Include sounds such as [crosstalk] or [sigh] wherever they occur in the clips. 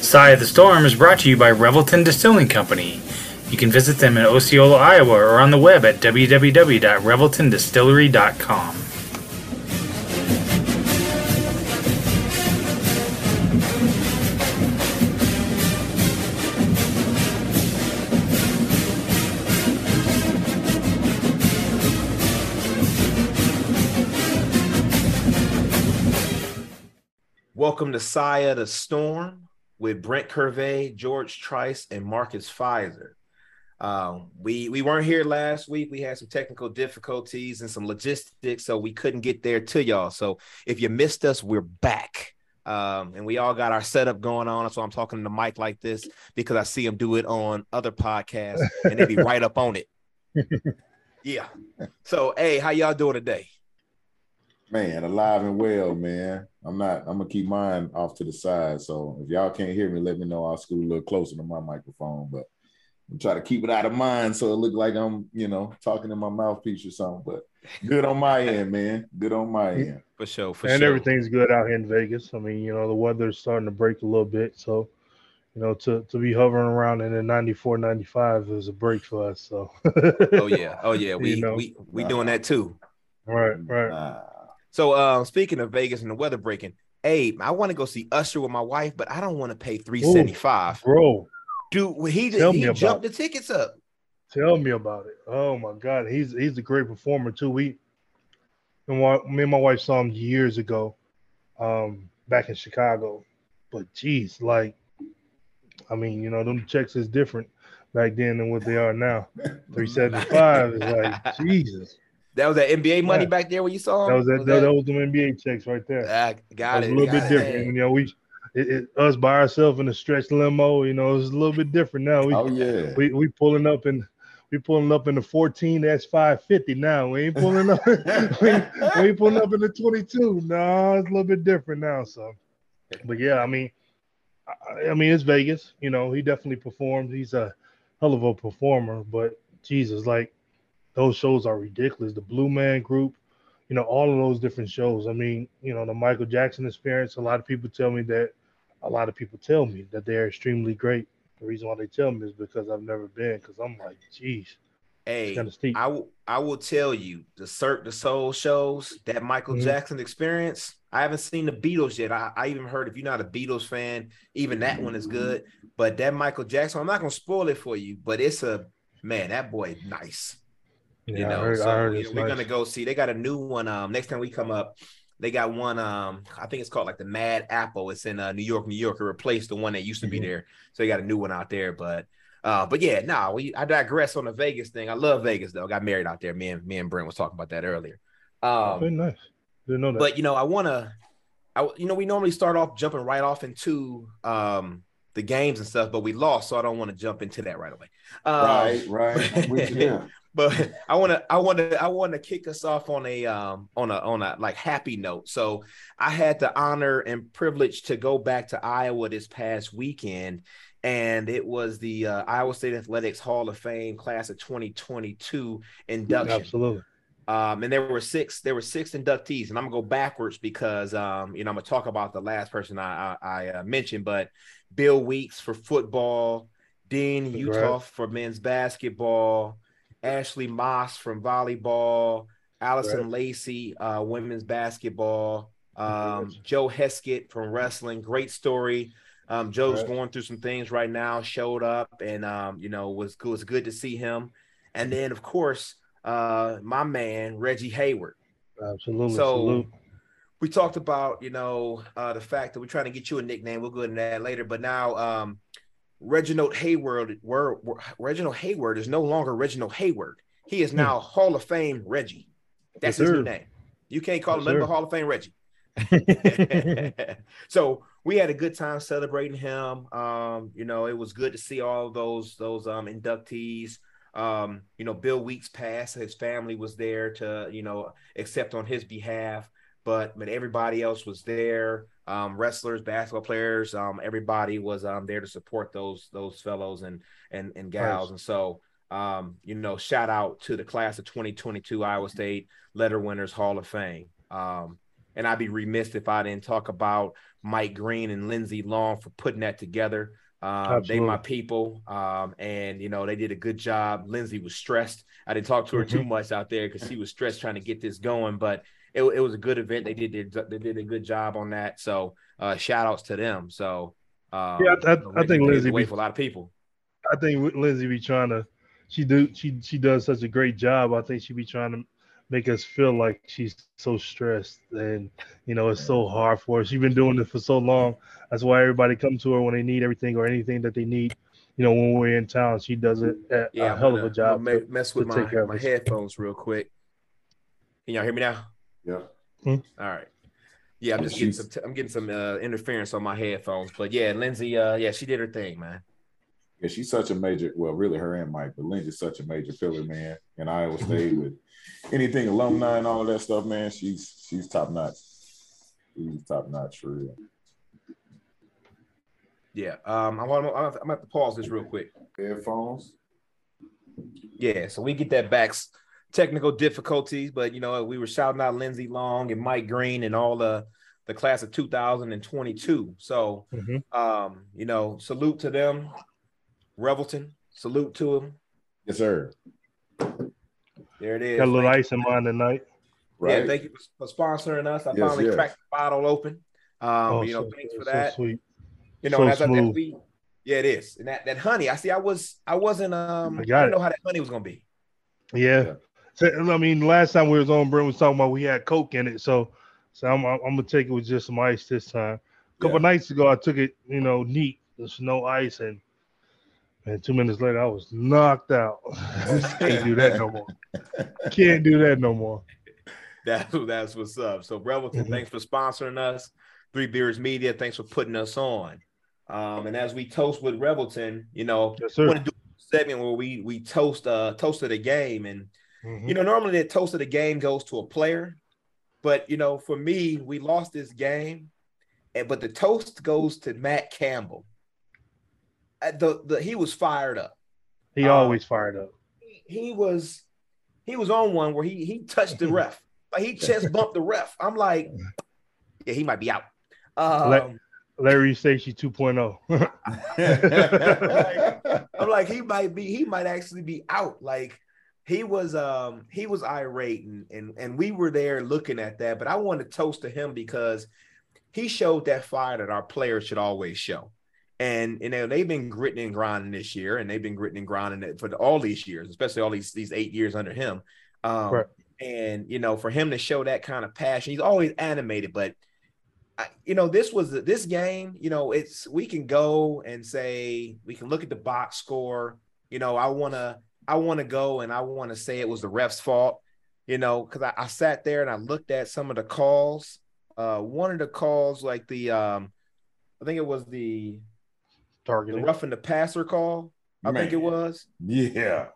Cye of the Storm is brought to you by Revelton Distilling Company. You can visit them in Osceola, Iowa, or on the web at www.reveltondistillery.com. Welcome to Cye of the Storm with Brent Curvey, George Trice, and Marcus Fizer. Um, we we weren't here last week. We had some technical difficulties and some logistics, so we couldn't get there to y'all. So if you missed us, we're back. Um, and we all got our setup going on. So I'm talking to the mic like this because I see them do it on other podcasts and they be right up on it. [laughs] Yeah. So hey, how y'all doing today? Man, alive and well, man. I'm not. I'm gonna keep mine off to the side. So if y'all can't hear me, let me know. I'll scoot a little closer to my microphone, but I'm trying to keep it out of mind so it look like I'm, you know, talking in my mouthpiece or something. But good on my end, man. Good on my end. For sure. For and sure. everything's good out here in Vegas. I mean, you know, the weather's starting to break a little bit. So, you know, to, to be hovering around in the 94, 95 is a break for us. So, Oh yeah. Oh yeah. [laughs] We You know. we we doing that too. right, right. Uh, So um speaking of Vegas and the weather breaking, hey, I want to go see Usher with my wife, but I don't want to pay 375. Bro, Dude, he Tell he me about jumped the tickets up. tell me about it. Oh my God. He's he's a great performer too. We and wa- me and my wife saw him years ago, um, back in Chicago. But geez, like I mean, you know, them checks is different back then than what they are now. [laughs] 375 is like Jesus. That was that NBA money Yeah. back there when you saw him. That was that, that, that was them NBA checks right there. Ah, It got was it. a little bit it. different. You know, we it, it, us by ourselves in a stretch limo. You know, it's a little bit different now. We oh yeah. we we pulling up in we pulling up in the 14. That's 550 now. We ain't pulling up. [laughs] we, we ain't pulling up in the 22. No, it's a little bit different now. So, but yeah, I mean, I, I mean, it's Vegas. You know, he definitely performed. He's a hell of a performer. But Jesus, like those shows are ridiculous. The Blue Man Group, you know, all of those different shows. I mean, you know, the Michael Jackson experience. A lot of people tell me that. A lot of people tell me that they're extremely great. The reason why they tell me is because I've never been. Because I'm like, geez, Hey, kind of. I will I will tell you the Cirque du Soleil shows that Michael Mhm. Jackson experience. I haven't seen the Beatles yet. I, I even heard if you're not a Beatles fan, even that one is good. But that Michael Jackson, I'm not gonna spoil it for you, but it's a man, that boy nice. Yeah, you know, heard, so I heard you it's know, we're nice. gonna go see. They got a new one. Um, next time we come up, they got one. Um, I think it's called like the Mad Apple. It's in uh, New York, New York. It replaced the one that used to be Mhm. there. So they got a new one out there. But uh, but yeah, nah, we I digress on the Vegas thing. I love Vegas though. Got married out there. Me and me and Brent was talking about that earlier. Very Um, nice. Didn't know that. but you know, I wanna, I you know, we normally start off jumping right off into um the games and stuff, but we lost, so I don't want to jump into that right away. Um, Right, right. I'm with you there. [laughs] but I want to, I want to, I want to kick us off on a, um, on a, on a like happy note. So I had the honor and privilege to go back to Iowa this past weekend, and it was the uh, Iowa State Athletics Hall of Fame class of 2022 induction. Absolutely. Um, and there were six, there were six inductees, and I'm gonna go backwards because um, you know, I'm gonna talk about the last person I I, I uh, mentioned, but Bill Weeks for football, Dean Congrats. Uthoff for men's basketball, Ashley Moss from volleyball, Allison Congrats. Lacey, uh, women's basketball, um, Joe Heskett from wrestling. Great story. Um, Joe's Congrats. going through some things right now. Showed up, and um, you know, was was good to see him. And then, of course, uh, my man Reggie Hayward. Absolutely. So we talked about, you know, uh, the fact that we're trying to get you a nickname. We'll go into that later. But now, um, Reginald Hayward, we're, we're- Reginald Hayward is no longer Reginald Hayward. He is now Hall of Fame Reggie. That's Hmm. Yes, his new name. You can't call Yes, him nothing. Hall of Fame Reggie. [laughs] so we had a good time celebrating him. Um, you know, it was good to see all those those um inductees. Um, you know, Bill Weeks passed, his family was there to, you know, accept on his behalf, but but everybody else was there. Um, wrestlers, basketball players, um, everybody was um there to support those those fellows and and and gals. Nice. And so um, you know, shout out to the class of 2022 Iowa State letter winners Hall of Fame. Um, and I'd be remiss if I didn't talk about Mike Green and Lindsey Long for putting that together. Um, they my people, um, and you know they did a good job. Lindsey was stressed. I didn't talk to her too mm-hmm. much out there because she was stressed trying to get this going, but it, it was a good event. They did they did a good job on that. So uh, shout outs to them. So um, yeah, I, I, I think Lindsey wait for a lot of people. I think Lindsey be trying to. She do she she does such a great job. I think she be trying to make us feel like she's so stressed and you know it's so hard for her. She's been doing it for so long. That's why everybody comes to her when they need everything or anything that they need. You know, when we're in town, she does it a, yeah, a hell gonna, of a job. To, mess with my, my headphones real quick. Can y'all hear me now? Yeah. Hmm? All right. Yeah, I'm just getting some. T- I'm getting some uh, interference on my headphones, but yeah, Lindsey. Uh, yeah, she did her thing, man. Yeah, she's such a major. Well, really, her and Mike, but Lindsey's such a major pillar, man. And Iowa State with anything alumni and all of that stuff, man. She's she's top notch. She's top notch for real. Yeah, um, I'm, I'm, I'm gonna have to pause this real quick. Headphones. Yeah, so we get that back. Technical difficulties, but you know we were shouting out Lindsey Long and Mike Green and all the the class of 2022. So, mm-hmm. um, you know, salute to them. Revelton, salute to him. Yes, sir. There it is. Got a little ice in mine tonight. Right. Yeah, thank you for, sponsoring us. I yes, finally yes. cracked the bottle open. Um, oh, you know, so, thanks for that. So sweet. You know, so as smooth. I, we, yeah, it is. And that, that honey, I see. I was, I wasn't. Um, I, got I didn't it. know how that honey was gonna be. Yeah. I mean, last time we was on, Brent was talking about we had Coke in it, so so I'm, I'm gonna take it with just some ice this time. A couple yeah. nights ago, I took it, you know, neat. There's no ice, and and two minutes later, I was knocked out. [laughs] Can't do that no more. [laughs] Can't do that no more. That's that's what's up. So, Revelton, mm-hmm. thanks for sponsoring us. Three Beers Media, thanks for putting us on. Um, and as we toast with Revelton, you know, yes, want to do a segment where we we toast uh toast of the game, and mm-hmm. you know, normally the toast of the game goes to a player, but you know, for me, we lost this game, and but the toast goes to Matt Campbell the, the he was fired up. He um, always fired up. He, he, was he was on one where he he touched the ref. Like [laughs] he chest bumped the ref. I'm like, yeah, he might be out. Um, Larry Eustachy 2.0. [laughs] I'm like, he might be, he might actually be out. Like he was um he was irate and and, and we were there looking at that, but I want to toast to him because he showed that fire that our players should always show. And you know they've been gritting and grinding this year, and they've been gritting and grinding it for all these years, especially all these these eight years under him. Um, right. And you know, for him to show that kind of passion, he's always animated. But I, you know, this was this game. You know, it's we can go and say we can look at the box score. You know, I want to I want to go and I want to say it was the ref's fault. You know, because I, I sat there and I looked at some of the calls. Uh, one of the calls, like the um, I think it was the targeting. The roughing the passer call, I Man. think it was. Yeah.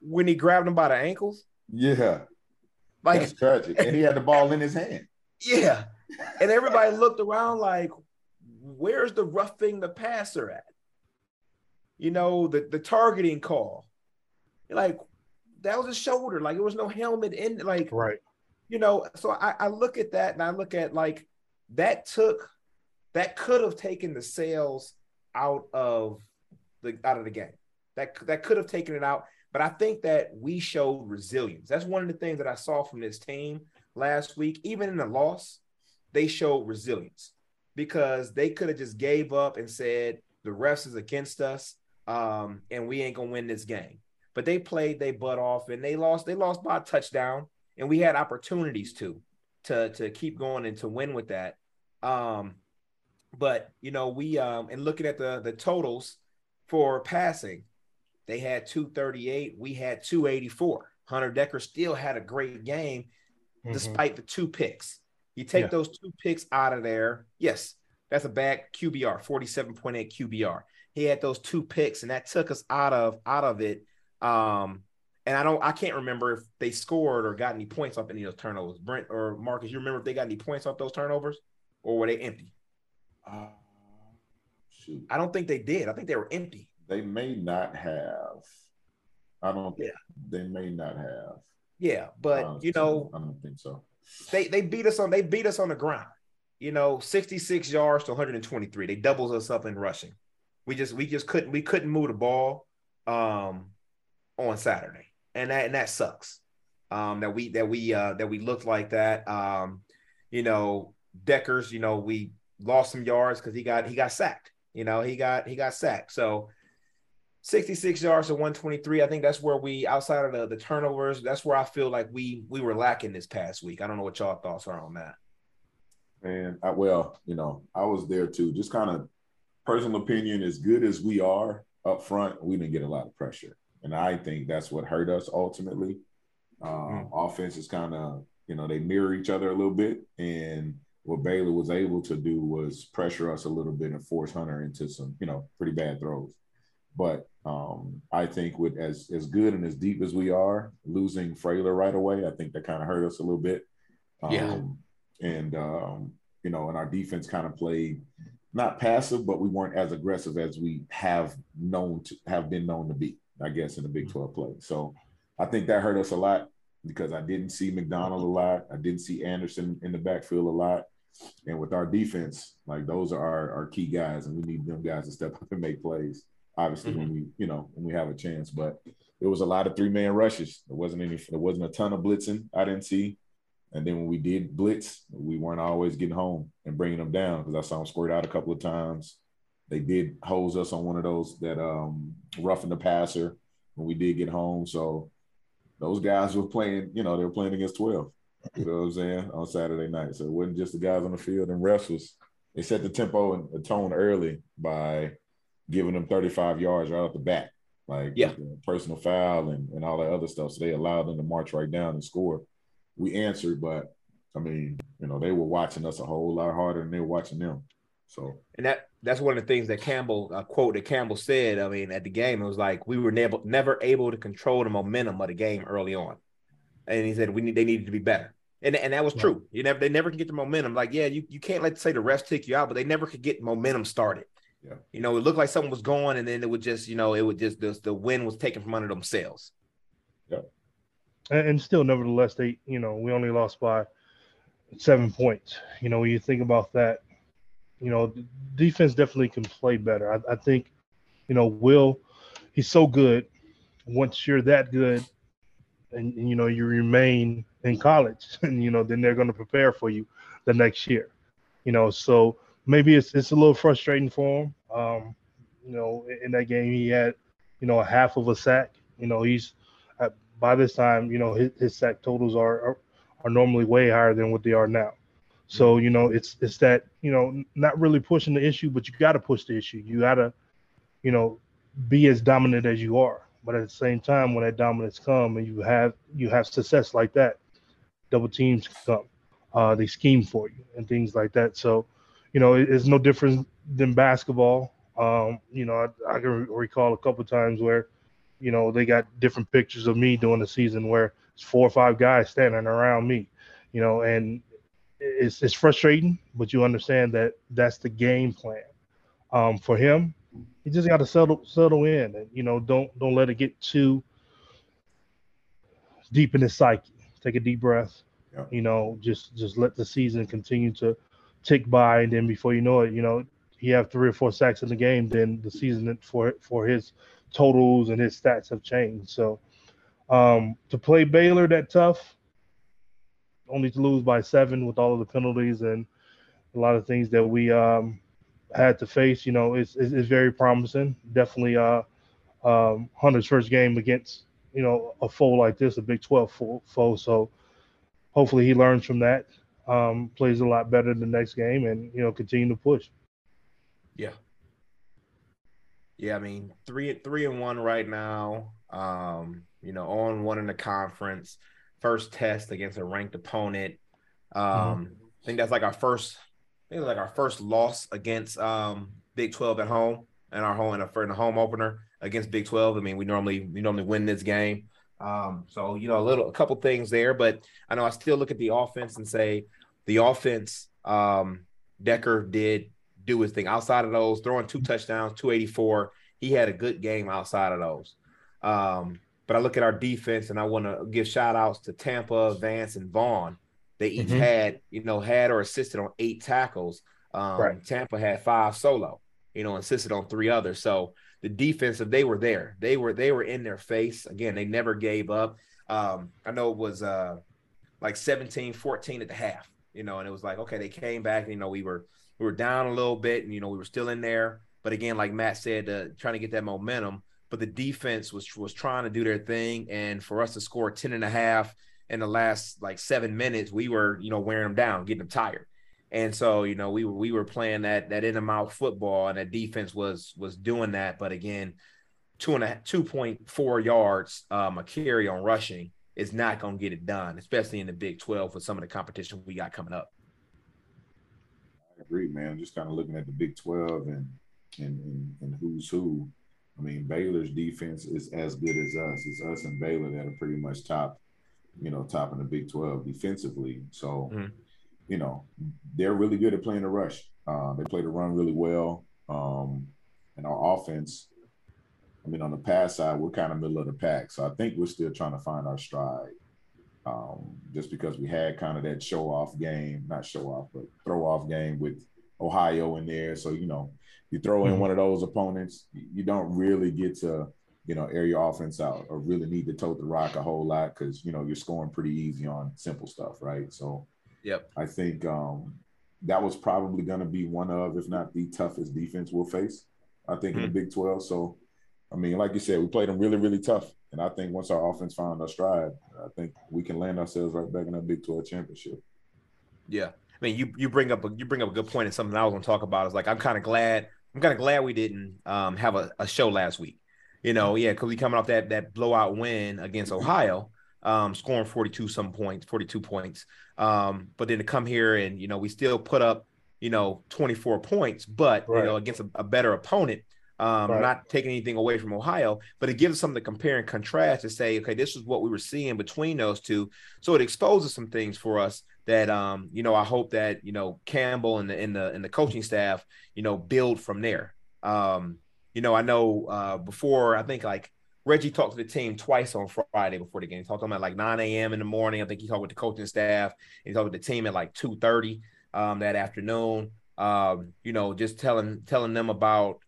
When he grabbed him by the ankles. Yeah. Like That's tragic. And he had the ball in his hand. [laughs] Yeah. And everybody looked around like, where's the roughing the passer at? You know, the, the targeting call. Like, that was a shoulder. Like, it was no helmet in like right. You know, so I, I look at that and I look at like that took that could have taken the sales out of the out of the game. That that could have taken it out, but I think that we showed resilience. That's one of the things that I saw from this team last week. Even in the loss, they showed resilience because they could have just gave up and said the refs is against us, um, and we ain't gonna win this game. But they played they butt off and they lost. They lost by a touchdown, and we had opportunities to to to keep going and to win with that. Um, but you know, we um and looking at the the totals for passing, they had 238, we had 284. Hunter Dekkers still had a great game mm-hmm. despite the two picks. You take yeah. those two picks out of there. Yes, that's a bad QBR, 47.8 QBR. He had those two picks, and that took us out of out of it. Um, and I don't I can't remember if they scored or got any points off any of those turnovers. Brent or Marcus, you remember if they got any points off those turnovers or were they empty? Uh, shoot. I don't think they did. I think they were empty. They may not have. I don't. Yeah. They may not have. Yeah, but you know, I don't think so. they they beat us on they beat us on the ground. You know, 66 yards to 123. They doubles us up in rushing. We just we just couldn't we couldn't move the ball um on Saturday. And that and that sucks. Um that we that we uh that we looked like that. Um, you know, Dekkers, you know, we lost some yards because he got he got sacked. You know, he got he got sacked. So 66 yards to 123. I think that's where we outside of the, the turnovers, that's where I feel like we we were lacking this past week. I don't know what y'all thoughts are on that. And I, well, you know, I was there too. Just kind of personal opinion, as good as we are up front, we didn't get a lot of pressure. And I think that's what hurt us ultimately. Um, mm. Offense is kind of, you know, they mirror each other a little bit. And what Baylor was able to do was pressure us a little bit and force Hunter into some, you know, pretty bad throws. But um, I think with as as good and as deep as we are, losing Freyler right away, I think that kind of hurt us a little bit. Um, yeah. And um, you know, and our defense kind of played not passive, but we weren't as aggressive as we have known to have been known to be, I guess, in the Big 12 play. So I think that hurt us a lot because I didn't see McDonald a lot. I didn't see Anderson in the backfield a lot. And with our defense, like those are our, our key guys, and we need them guys to step up and make plays obviously mm-hmm. when we you know when we have a chance but it was a lot of three man rushes there wasn't any there wasn't a ton of blitzing i didn't see and then when we did blitz we weren't always getting home and bringing them down because i saw them squirt out a couple of times they did hose us on one of those that um roughing the passer when we did get home so those guys were playing you know they were playing against 12 you know what i'm saying on saturday night so it wasn't just the guys on the field and refs was they set the tempo and the tone early by giving them 35 yards right off the bat, like yeah, personal foul and, and all that other stuff. So they allowed them to march right down and score. We answered, but I mean, you know, they were watching us a whole lot harder than they were watching them. So and that that's one of the things that Campbell a quote that Campbell said. I mean, at the game, it was like we were never never able to control the momentum of the game early on, and he said we need they needed to be better. And, and that was true. You never they never can get the momentum. Like, yeah, you, you can't let say the refs take you out, but they never could get momentum started. Yeah. You know, it looked like something was going, and then it would just, you know, it would just the, the wind was taken from under themselves. Yeah. And, and still, nevertheless, they, you know, we only lost by seven points. You know, when you think about that, you know, defense definitely can play better. I, I think, you know, Will, he's so good. Once you're that good, and, and you know you remain in college, [laughs] and you know then they're going to prepare for you the next year. You know, so maybe it's it's a little frustrating for him. Um, you know, in that game he had, you know, a half of a sack. You know, he's by this time, you know, his, his sack totals are, are, are normally way higher than what they are now. So you know, it's it's that you know not really pushing the issue, but you got to push the issue. You got to, you know, be as dominant as you are. But at the same time, when that dominance come and you have you have success like that, double teams come, uh, they scheme for you and things like that. So you know, it's no different than basketball. Um, you know, I, I can recall a couple times where, you know, they got different pictures of me during the season where it's four or five guys standing around me, you know, and it's it's frustrating, but you understand that that's the game plan. Um, for him, he just got to settle settle in, and you know, don't don't let it get too deep in his psyche. Take a deep breath. Yeah. You know, just just let the season continue to tick by, and then before you know it, you know, he have three or four sacks in the game, then the season for for his totals and his stats have changed. So um, to play Baylor that tough, only to lose by seven with all of the penalties and a lot of things that we um, had to face, you know, it's, it's, very promising. Definitely uh, um, Hunter's first game against, you know, a foe like this, a Big 12 foe. So hopefully he learns from that um, plays a lot better the next game, and you know continue to push. Yeah, yeah. I mean, three three and one right now. Um, you know, on one in the conference. First test against a ranked opponent. Um, mm-hmm. I think that's like our first. I think like our first loss against um, Big Twelve at home and our home in a, in a home opener against Big Twelve. I mean, we normally we normally win this game. Um, so you know, a little, a couple things there, but I know I still look at the offense and say the offense. Um, Dekkers did do his thing outside of those, throwing two touchdowns, 284. He had a good game outside of those. Um, but I look at our defense and I want to give shout outs to Tampa, Vance, and Vaughn. They each Mhm. had, you know, had or assisted on eight tackles. Um, Right. Tampa had five solo, you know, insisted on three others. So the defensive, they were there. They were they were in their face. Again, they never gave up. Um, I know it was uh like 17, 14 at the half, you know, and it was like, okay, they came back, you know, we were we were down a little bit, and you know, we were still in there. But again, like Matt said, uh, trying to get that momentum. But the defense was was trying to do their thing, and for us to score 10 and a half in the last like seven minutes, we were, you know, wearing them down, getting them tired. And so, you know, we were we were playing that that in and out football, and that defense was was doing that. But again, two and a two point four yards um, a carry on rushing is not going to get it done, especially in the Big Twelve with some of the competition we got coming up. I agree, man. Just kind of looking at the Big Twelve and and, and and who's who. I mean, Baylor's defense is as good as us. It's us and Baylor that are pretty much top, you know, top in the Big Twelve defensively. So, Mhm. you know, they're really good at playing the rush. Uh, they play the run really well. Um, and our offense, I mean, on the pass side, we're kind of middle of the pack. So I think we're still trying to find our stride. Um, just because we had kind of that show off game, not show off, but throw off game with Ohio in there. So, you know, you throw in Mhm. one of those opponents, you don't really get to, you know, air your offense out or really need to tote the rock a whole lot because, you know, you're scoring pretty easy on simple stuff, right? So Yep. I think um, that was probably going to be one of, if not the toughest defense we'll face, I think, in the Big 12. So, I mean, like you said, we played them really, really tough. And I think once our offense found our stride, I think we can land ourselves right back in that Big 12 championship. Yeah. I mean, you you bring up a you bring up a good point and something I was going to talk about is like I'm kind of glad I'm kind of glad we didn't um, have a, a show last week. You know, yeah, because we coming off that that blowout win against Ohio, um, scoring 42 some points, 42 points. Um, but then to come here and you know we still put up you know 24 points, but you know against a, a better opponent. Um, Right. not taking anything away from Ohio, but it gives us something to compare and contrast to say, okay, this is what we were seeing between those two. So it exposes some things for us that um, you know, I hope that, you know, Campbell and the and the and the coaching staff, you know, build from there. Um, you know, I know uh before I think like Reggie talked to the team twice on Friday before the game. He talked to them at like 9 a.m. in the morning. I think he talked with the coaching staff. He talked with the team at like 2:30 um, that afternoon. Um, you know, just telling telling them about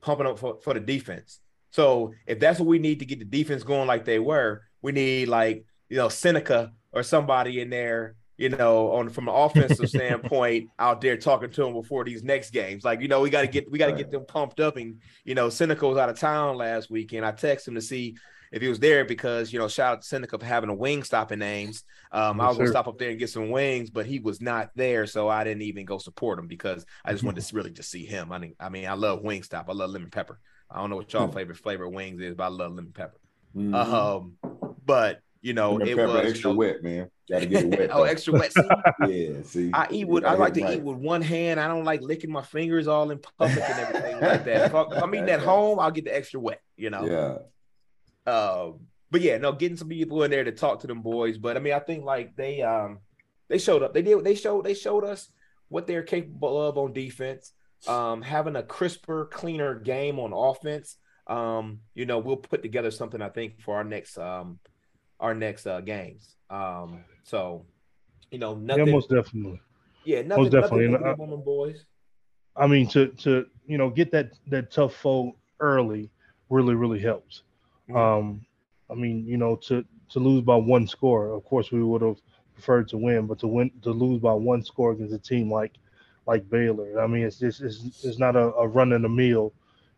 pumping up for, for the defense. So if that's what we need to get the defense going like they were, we need like you know Seneca or somebody in there, you know, on from an offensive [laughs] standpoint out there talking to them before these next games. Like you know, we got to get we got to get them pumped up. And you know, Seneca was out of town last weekend. I texted him to see if he was there because you know, shout out to Seneca for having a Wingstop in Ames. Um, I Yes, was gonna stop up there and get some wings, but he was not there, so I didn't even go support him because I just wanted to really just see him. I mean, I mean, I love Wingstop. I love lemon pepper. I don't know what y'all Hmm. favorite flavor of wings is, but I love lemon pepper. Mhm. Um, but you know, it was extra you know- wet, man. Got to get it wet. [laughs] oh, extra wet. See, [laughs] Yeah, see. I eat with. I like to it eat with one hand. I don't like licking my fingers all in public and everything like that. If, I, I'm eating at [laughs] home, I'll get the extra wet. You know. Yeah. Um, but yeah, no, getting some people in there to talk to them boys. But I mean, I think like they um they showed up. They did. They showed. They showed us what they're capable of on defense. Um, having a crisper, cleaner game on offense. Um, you know, we'll put together something I think for our next um our next uh games. Um, so you know, nothing. Yeah, most definitely. yeah, nothing. definitely, Nothing boys. I mean, to to you know get that that tough foe early really really helps. Mhm. Um, I mean, you know, to to lose by one score, of course we would have preferred to win, but to win to lose by one score against a team like like Baylor, I mean, it's just it's, it's not a, a run in the mill,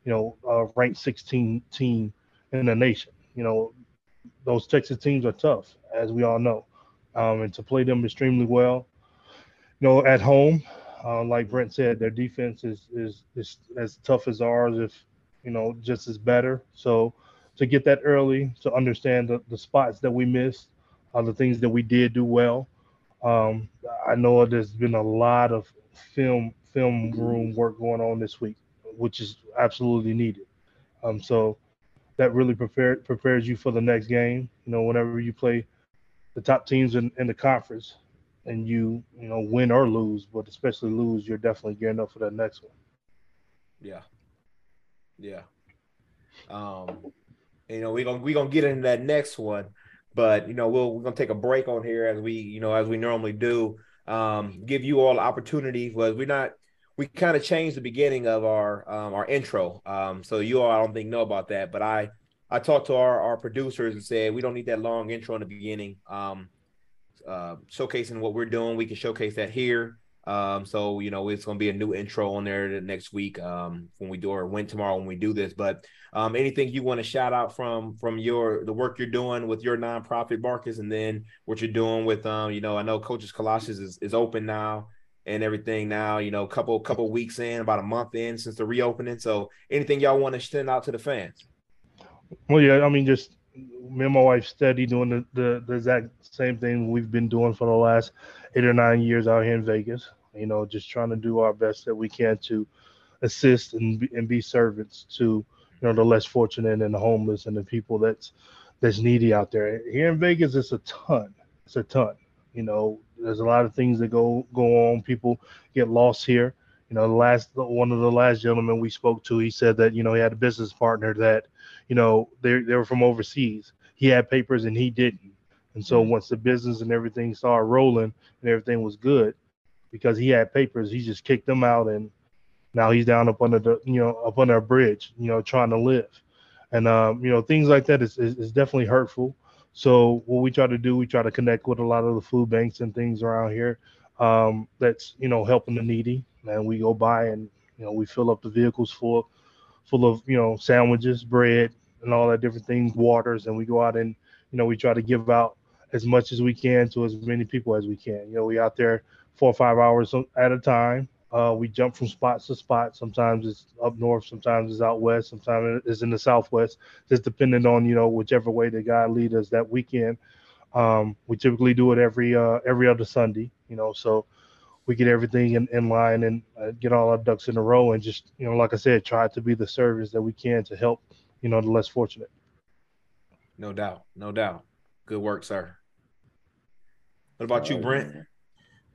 you know, uh, ranked 16 team in the nation. You know, those Texas teams are tough, as we all know, um, and to play them extremely well, you know, at home, uh, like Brent said, their defense is, is is as tough as ours, if you know, just as better. So to get that early, to understand the, the spots that we missed, uh, the things that we did do well. Um, I know there's been a lot of film film room work going on this week, which is absolutely needed. Um, so that really prepare, prepares you for the next game. You know, whenever you play the top teams in, in the conference, and you you know win or lose, but especially lose, you're definitely gearing up for that next one. Yeah. Yeah. Um, you know, we're gonna we're gonna get into that next one. But you know, we'll we're gonna take a break on here as we you know as we normally do. Um, give you all opportunity. Was we're not we kind of changed the beginning of our um, our intro. Um, so you all I don't think know about that, but I I talked to our our producers and said we don't need that long intro in the beginning. Um, uh, showcasing what we're doing, we can showcase that here. Um, so you know, it's gonna be a new intro on there the next week um, when we do or when tomorrow when we do this. But um, anything you want to shout out from from your the work you're doing with your nonprofit, Marcus, and then what you're doing with um, you know, I know Coaches Kolaches is, is open now and everything now. You know, couple couple weeks in, about a month in since the reopening. So anything y'all want to send out to the fans? Well, yeah, I mean, just me and my wife steady doing the, the, the exact same thing we've been doing for the last eight or nine years out here in Vegas. You know, just trying to do our best that we can to assist and be, and be servants to you know the less fortunate and the homeless and the people that's that's needy out there. Here in Vegas, it's a ton. It's a ton. You know, there's a lot of things that go go on. People get lost here. You know, the last one of the last gentlemen we spoke to, he said that you know he had a business partner that, you know, they they were from overseas. He had papers and he didn't. And so mm-hmm. once the business and everything started rolling and everything was good, because he had papers, he just kicked them out and now he's down up under the you know up under a bridge, you know, trying to live. And um, you know, things like that is, is, is definitely hurtful. So what we try to do, we try to connect with a lot of the food banks and things around here um, that's you know helping the needy. And we go by and you know we fill up the vehicles full full of you know sandwiches, bread, and all that different things, waters, and we go out and you know we try to give out as much as we can to as many people as we can. You know, we out there four or five hours at a time. Uh, we jump from spot to spot. Sometimes it's up north, sometimes it's out west, sometimes it's in the southwest. Just depending on you know whichever way the guy lead us that weekend. Um, we typically do it every uh, every other Sunday. You know, so we get everything in, in line and uh, get all our ducks in a row and just you know like I said, try to be the service that we can to help you know the less fortunate. No doubt, no doubt. Good work, sir. What about you, Brent?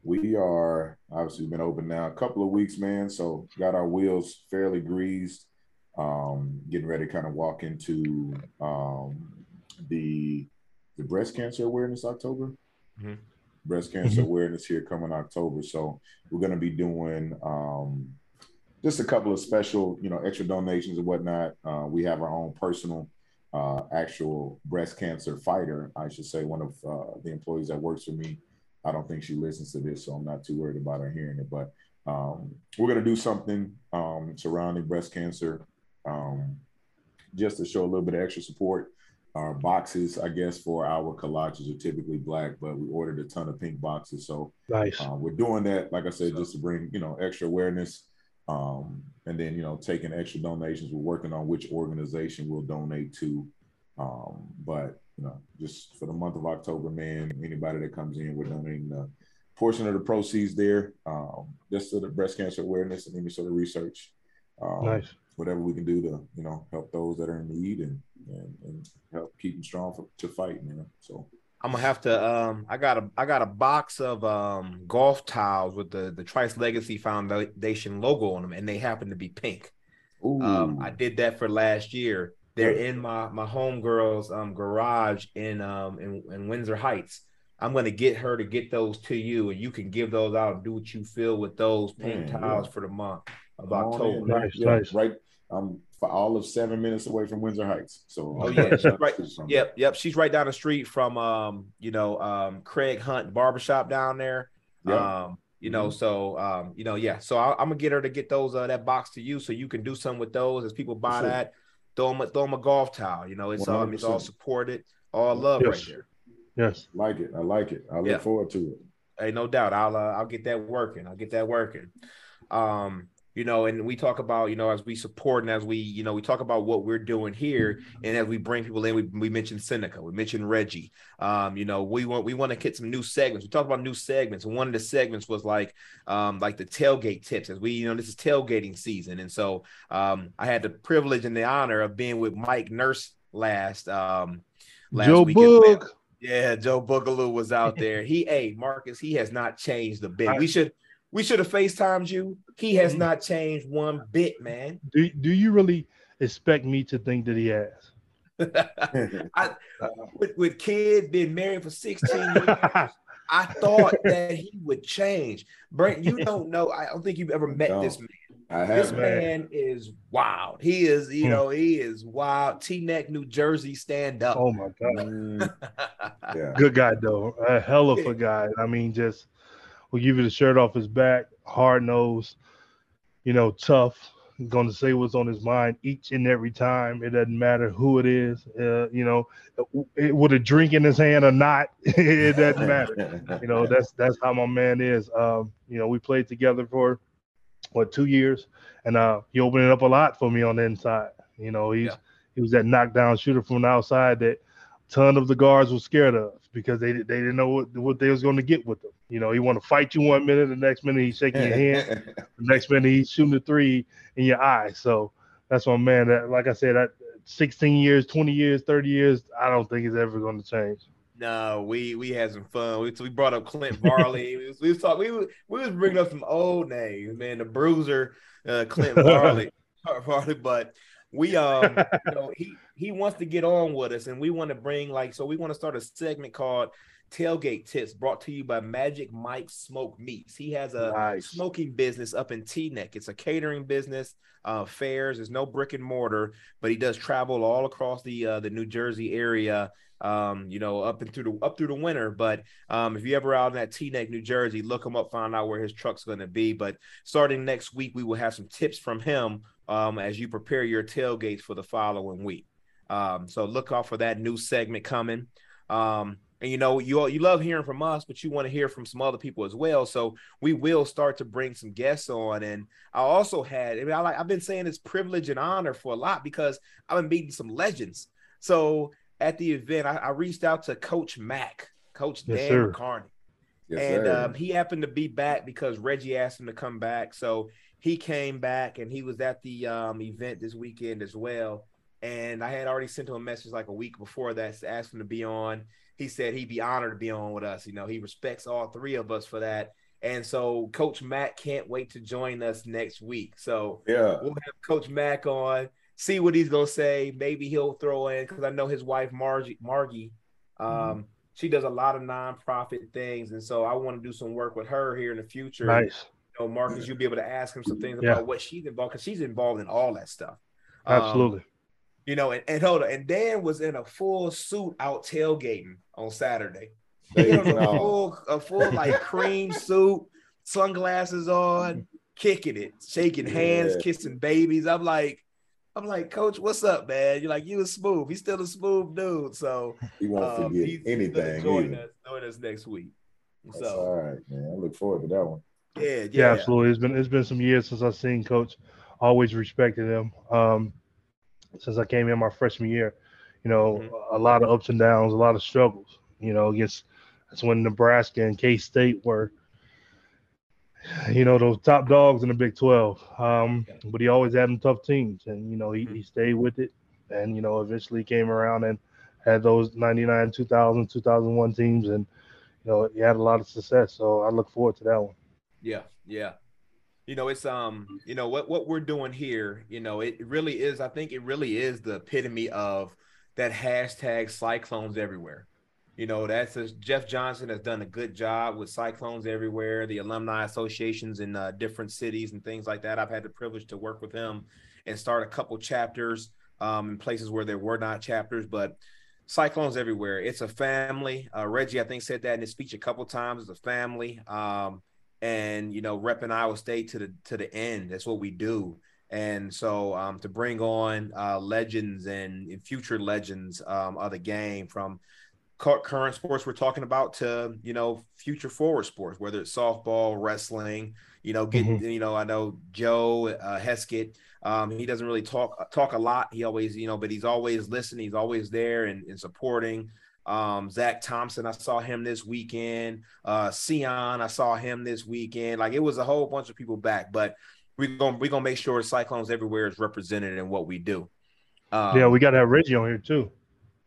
We are obviously been open now a couple of weeks, man. So got our wheels fairly greased. Um, getting ready to kind of walk into um, the the breast cancer awareness October. Mm-hmm. Breast cancer mm-hmm. awareness here coming October. So we're going to be doing um, just a couple of special, you know, extra donations and whatnot. Uh, we have our own personal uh, actual breast cancer fighter, I should say, one of uh, the employees that works for me. I don't think she listens to this, so I'm not too worried about her hearing it. But um, we're going to do something um, surrounding breast cancer um, just to show a little bit of extra support. Our boxes, I guess, for our kolaches are typically black, but we ordered a ton of pink boxes. So nice. Uh, we're doing that, like I said, just to bring you know extra awareness um, and then, you know, taking extra donations. We're working on which organization we'll donate to. Um, but, you know, just for the month of October, man, anybody that comes in, we're donating a portion of the proceeds there um, just to the breast cancer awareness and any sort of research. Um, nice. Whatever we can do to, you know, help those that are in need and, and, and help keep them strong for, to fight, you know. So, I'm gonna have to. Um, I got a I got a box of um golf tiles with the the Trice Legacy Foundation logo on them, and they happen to be pink. Um, I did that for last year. They're in my my homegirl's um garage in um in, in Windsor Heights. I'm gonna get her to get those to you, and you can give those out and do what you feel with those pink Man, tiles yeah. for the month of October. Nice, yeah, nice. Right. Um, for all of seven minutes away from Windsor Heights. So oh yeah, [laughs] she's right. Yep, yep. She's right down the street from um, you know, um, Craig Hunt barbershop down there. Yep. Um, you know, mm-hmm. so um, you know, yeah. So I, am gonna get her to get those uh, that box to you, so you can do something with those as people buy sure. that. Throw them, throw them a golf towel. You know, it's um, it's all supported, all love yes. right there. Yes, like it. I like it. I look forward to it. Hey, no doubt. I'll uh, I'll get that working. I'll get that working. Um, you know, and we talk about, you know, as we support and as we, you know, we talk about what we're doing here, and as we bring people in, we, we mentioned Seneca, we mentioned Reggie. Um, you know, we want we want to get some new segments. We talk about new segments, and one of the segments was like, um, like the tailgate tips, as we, you know, this is tailgating season, and so um, I had the privilege and the honor of being with Mike Nurse last um last Joe Book. Yeah, Joe Boogaloo was out there. He, hey, Marcus, he has not changed a bit. We should we should have FaceTimed you. He has mm-hmm. not changed one bit, man. Do do you really expect me to think that he has? [laughs] I, with, with kids being married for 16 years, [laughs] I thought that he would change. Brent, you don't know. I don't think you've ever met No. this man. I This have man is wild. He is, you Hmm. know, he is wild. Teaneck, New Jersey, stand up. Oh my god. Mm, [laughs] yeah. Good guy though. A hell of a guy. I mean, just will give you the shirt off his back, hard nosed, you know, tough. Going to say what's on his mind each and every time. It doesn't matter who it is. Uh, you know, it, with a drink in his hand or not, [laughs] it doesn't matter. You know, [laughs] that's that's how my man is. Um, you know, we played together for what two years, and uh, he opened it up a lot for me on the inside. You know, he's Yeah. he was that knockdown shooter from the outside that ton of the guards were scared of because they they didn't know what, what they was going to get with him. You know, he want to fight you one minute, the next minute he's shaking your hand, [laughs] the next minute he's shooting a three in your eye. So that's my man. That like I said, that 16 years, 20 years, 30 years, I don't think it's ever going to change. No, we we had some fun. We, we brought up Clint Varley. [laughs] we was, we was talking. We we was bringing up some old names, man. The Bruiser, uh, Clint [laughs] Varley, Varley. But we um, you know, he he wants to get on with us, and we want to bring like so. We want to start a segment called Tailgate Tips, brought to you by Magic Mike Smoke Meats. He has a Nice. smoking business up in Teaneck. It's a catering business, uh, fairs. There's no brick and mortar, but he does travel all across the uh, the New Jersey area um, you know, up and through the up through the winter. But um, if you ever out in that Teaneck, New Jersey, look him up, find out where his truck's going to be. But starting next week, we will have some tips from him um, as you prepare your tailgates for the following week. Um, so look out for that new segment coming. Um, and you know, you all, you love hearing from us, but you want to hear from some other people as well. So we will start to bring some guests on. And I also had, I mean, I like I've been saying it's privilege and honor for a lot because I've been meeting some legends. So at the event, I, I reached out to Coach Mack, Coach Yes, Dan sir. McCarney, Yes, and um, he happened to be back because Reggie asked him to come back. So he came back, and he was at the um, event this weekend as well. And I had already sent him a message like a week before that to ask him to be on. He said he'd be honored to be on with us. You know, he respects all three of us for that. And so Coach Mack can't wait to join us next week. So yeah. we'll have Coach Mack on, see what he's gonna say. Maybe he'll throw in because I know his wife Margie Margie, um, she does a lot of nonprofit things, and so I want to do some work with her here in the future. Nice. You know, Marcus, you'll be able to ask him some things Yeah. about what she's involved because she's involved in all that stuff. Um, Absolutely. You know, and, and hold on, and Dan was in a full suit out tailgating on Saturday. He had on a full, a full like cream suit, sunglasses on, kicking it, shaking hands, Yeah. kissing babies. I'm like, I'm like, Coach, what's up, man? You're like, you was smooth. He's still a smooth dude. So He won't um, forget he's, he's gonna anything. join us, join us next week. That's So all right, man. I look forward to that one. yeah, yeah, Yeah, absolutely. It's been it's been some years since I've seen Coach. Always respected him. Um, since I came in my freshman year, you know, Mhm. a lot of ups and downs, a lot of struggles. You know, against that's when Nebraska and K State were, you know, those top dogs in the Big Twelve. Um, but he always had them tough teams, and you know, he, he stayed with it, and you know, eventually came around and had those 99, 2000, 2001 teams, and you know, he had a lot of success. So I look forward to that one. Yeah, yeah. You know, it's um, you know what what we're doing here. You know, it really is. I think it really is the epitome of that hashtag cyclones everywhere. You know, that's a, Jeff Johnson has done a good job with cyclones everywhere. The alumni associations in uh, different cities and things like that. I've had the privilege to work with him and start a couple chapters um, in places where there were not chapters, but cyclones everywhere. It's a family. Uh, Reggie, I think, said that in his speech a couple times. It's a family. Um, and you know repping Iowa State to the to the end. That's what we do. And so um, to bring on uh, legends and, future legends um, of the game from current sports we're talking about to you know future forward sports, whether it's softball, wrestling. You know, getting you know I know Joe uh, Heskett. Um, he doesn't really talk talk a lot. He always you know, but he's always listening. He's always there and, and supporting. Um, Zach Thompson, I saw him this weekend. Uh, Sion, I saw him this weekend. Like it was a whole bunch of people back, but we're gonna we're gonna make sure Cyclones everywhere is represented in what we do. Um, yeah, we got to have Reggie on here too.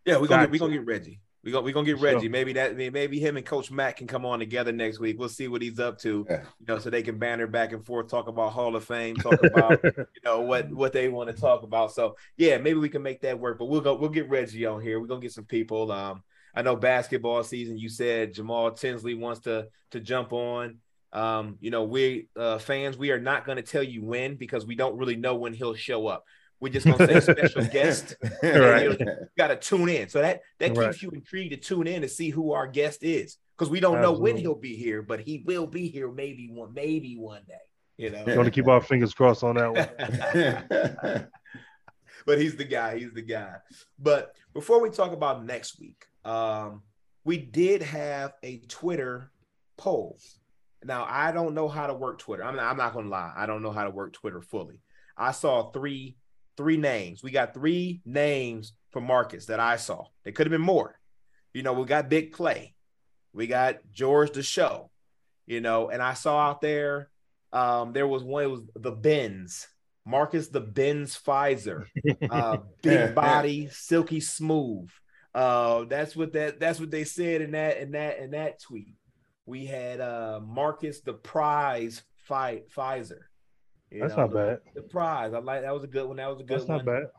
yeah, we're gonna get, we to. gonna get Reggie. We go, we're gonna get Sure. Reggie. Maybe that maybe him and Coach Matt can come on together next week. We'll see what he's up to. Yeah. You know, so they can banter back and forth, talk about Hall of Fame, talk about [laughs] you know what what they want to talk about. So yeah, maybe we can make that work. But we'll go we'll get Reggie on here. We're gonna get some people. Um, I know basketball season. You said Jamaal Tinsley wants to to jump on. Um, you know, we uh, fans, we are not going to tell you when because we don't really know when he'll show up. We're just gonna say special [laughs] guest. [laughs] Right. You got to tune in. So that that keeps Right. you intrigued to tune in to see who our guest is because we don't know when he'll be here, but he will be here maybe one maybe one day. You know, Going to keep our fingers crossed on that one. [laughs] but he's the guy. He's the guy. But before we talk about next week, um, we did have a Twitter poll. Now I don't know how to work Twitter. I'm not, I'm not gonna lie. I don't know how to work Twitter fully. I saw three three names. We got three names for Marcus that I saw. There could have been more. You know, we got Big Play. We got George the Show. You know, and I saw out there um, there was one, it was the Benz, Marcus the Benz Fizer, uh, [laughs] big body, silky smooth. Uh, that's what that that's what they said in that in that in that tweet. We had uh Marcus the Prize fight Fizer. You That's know, not the, bad. The prize. I like that was a good one. That was a good That's one. That's not bad.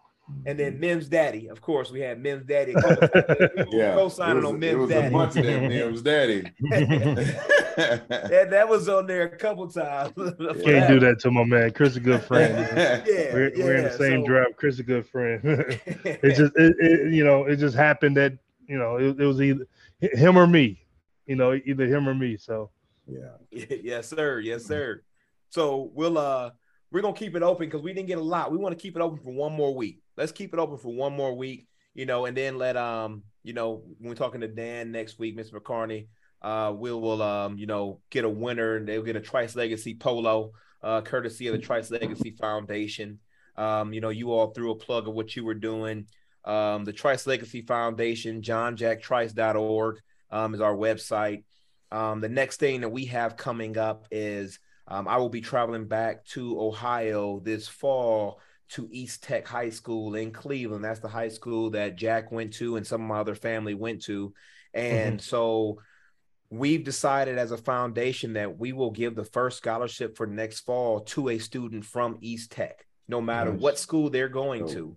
And then Mihm's Daddy, of course, we had Mihm's Daddy. [laughs] a couple yeah, co-signing it was, on it Mihm's was a Daddy. bunch of them. Mihm's Daddy. [laughs] [laughs] that, that was on there a couple times. Can't do that to my man. Chris is a good friend. man. Yeah, We're, we're in the same so- draft. Chris is a good friend. it just, it, it, you know, it just happened that you know it, it was either him or me. You know, either him or me. So yeah. yes, sir. Yes, sir. So we'll uh we're gonna keep it open because we didn't get a lot. We want to keep it open for one more week. Let's keep it open for one more week, you know, and then let um, you know, when we're talking to Dan next week, Mr. McCarney, uh, we'll um, you know, get a winner and they'll get a Trice Legacy polo, uh, courtesy of the Trice Legacy Foundation. Um, you know, you all threw a plug of what you were doing. Um, the Trice Legacy Foundation, johnjacktrice.org um, is our website. Um, the next thing that we have coming up is um, I will be traveling back to Ohio this fall to East Tech High School in Cleveland. That's the high school that Jack went to and some of my other family went to. Mm-hmm. And so we've decided as a foundation that we will give the first scholarship for next fall to a student from East Tech, no matter Nice. what school they're going to.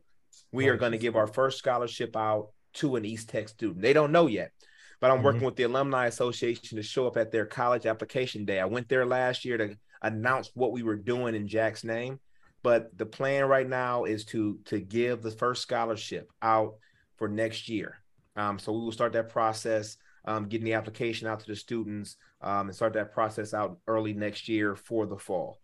We are going to give our first scholarship out to an East Tech student. They don't know yet, but I'm working mm-hmm. with the Alumni Association to show up at their college application day. I went there last year to announce what we were doing in Jack's name, but the plan right now is to to give the first scholarship out for next year. Um, so we will start that process, um, getting the application out to the students, um, and start that process out early next year for the fall.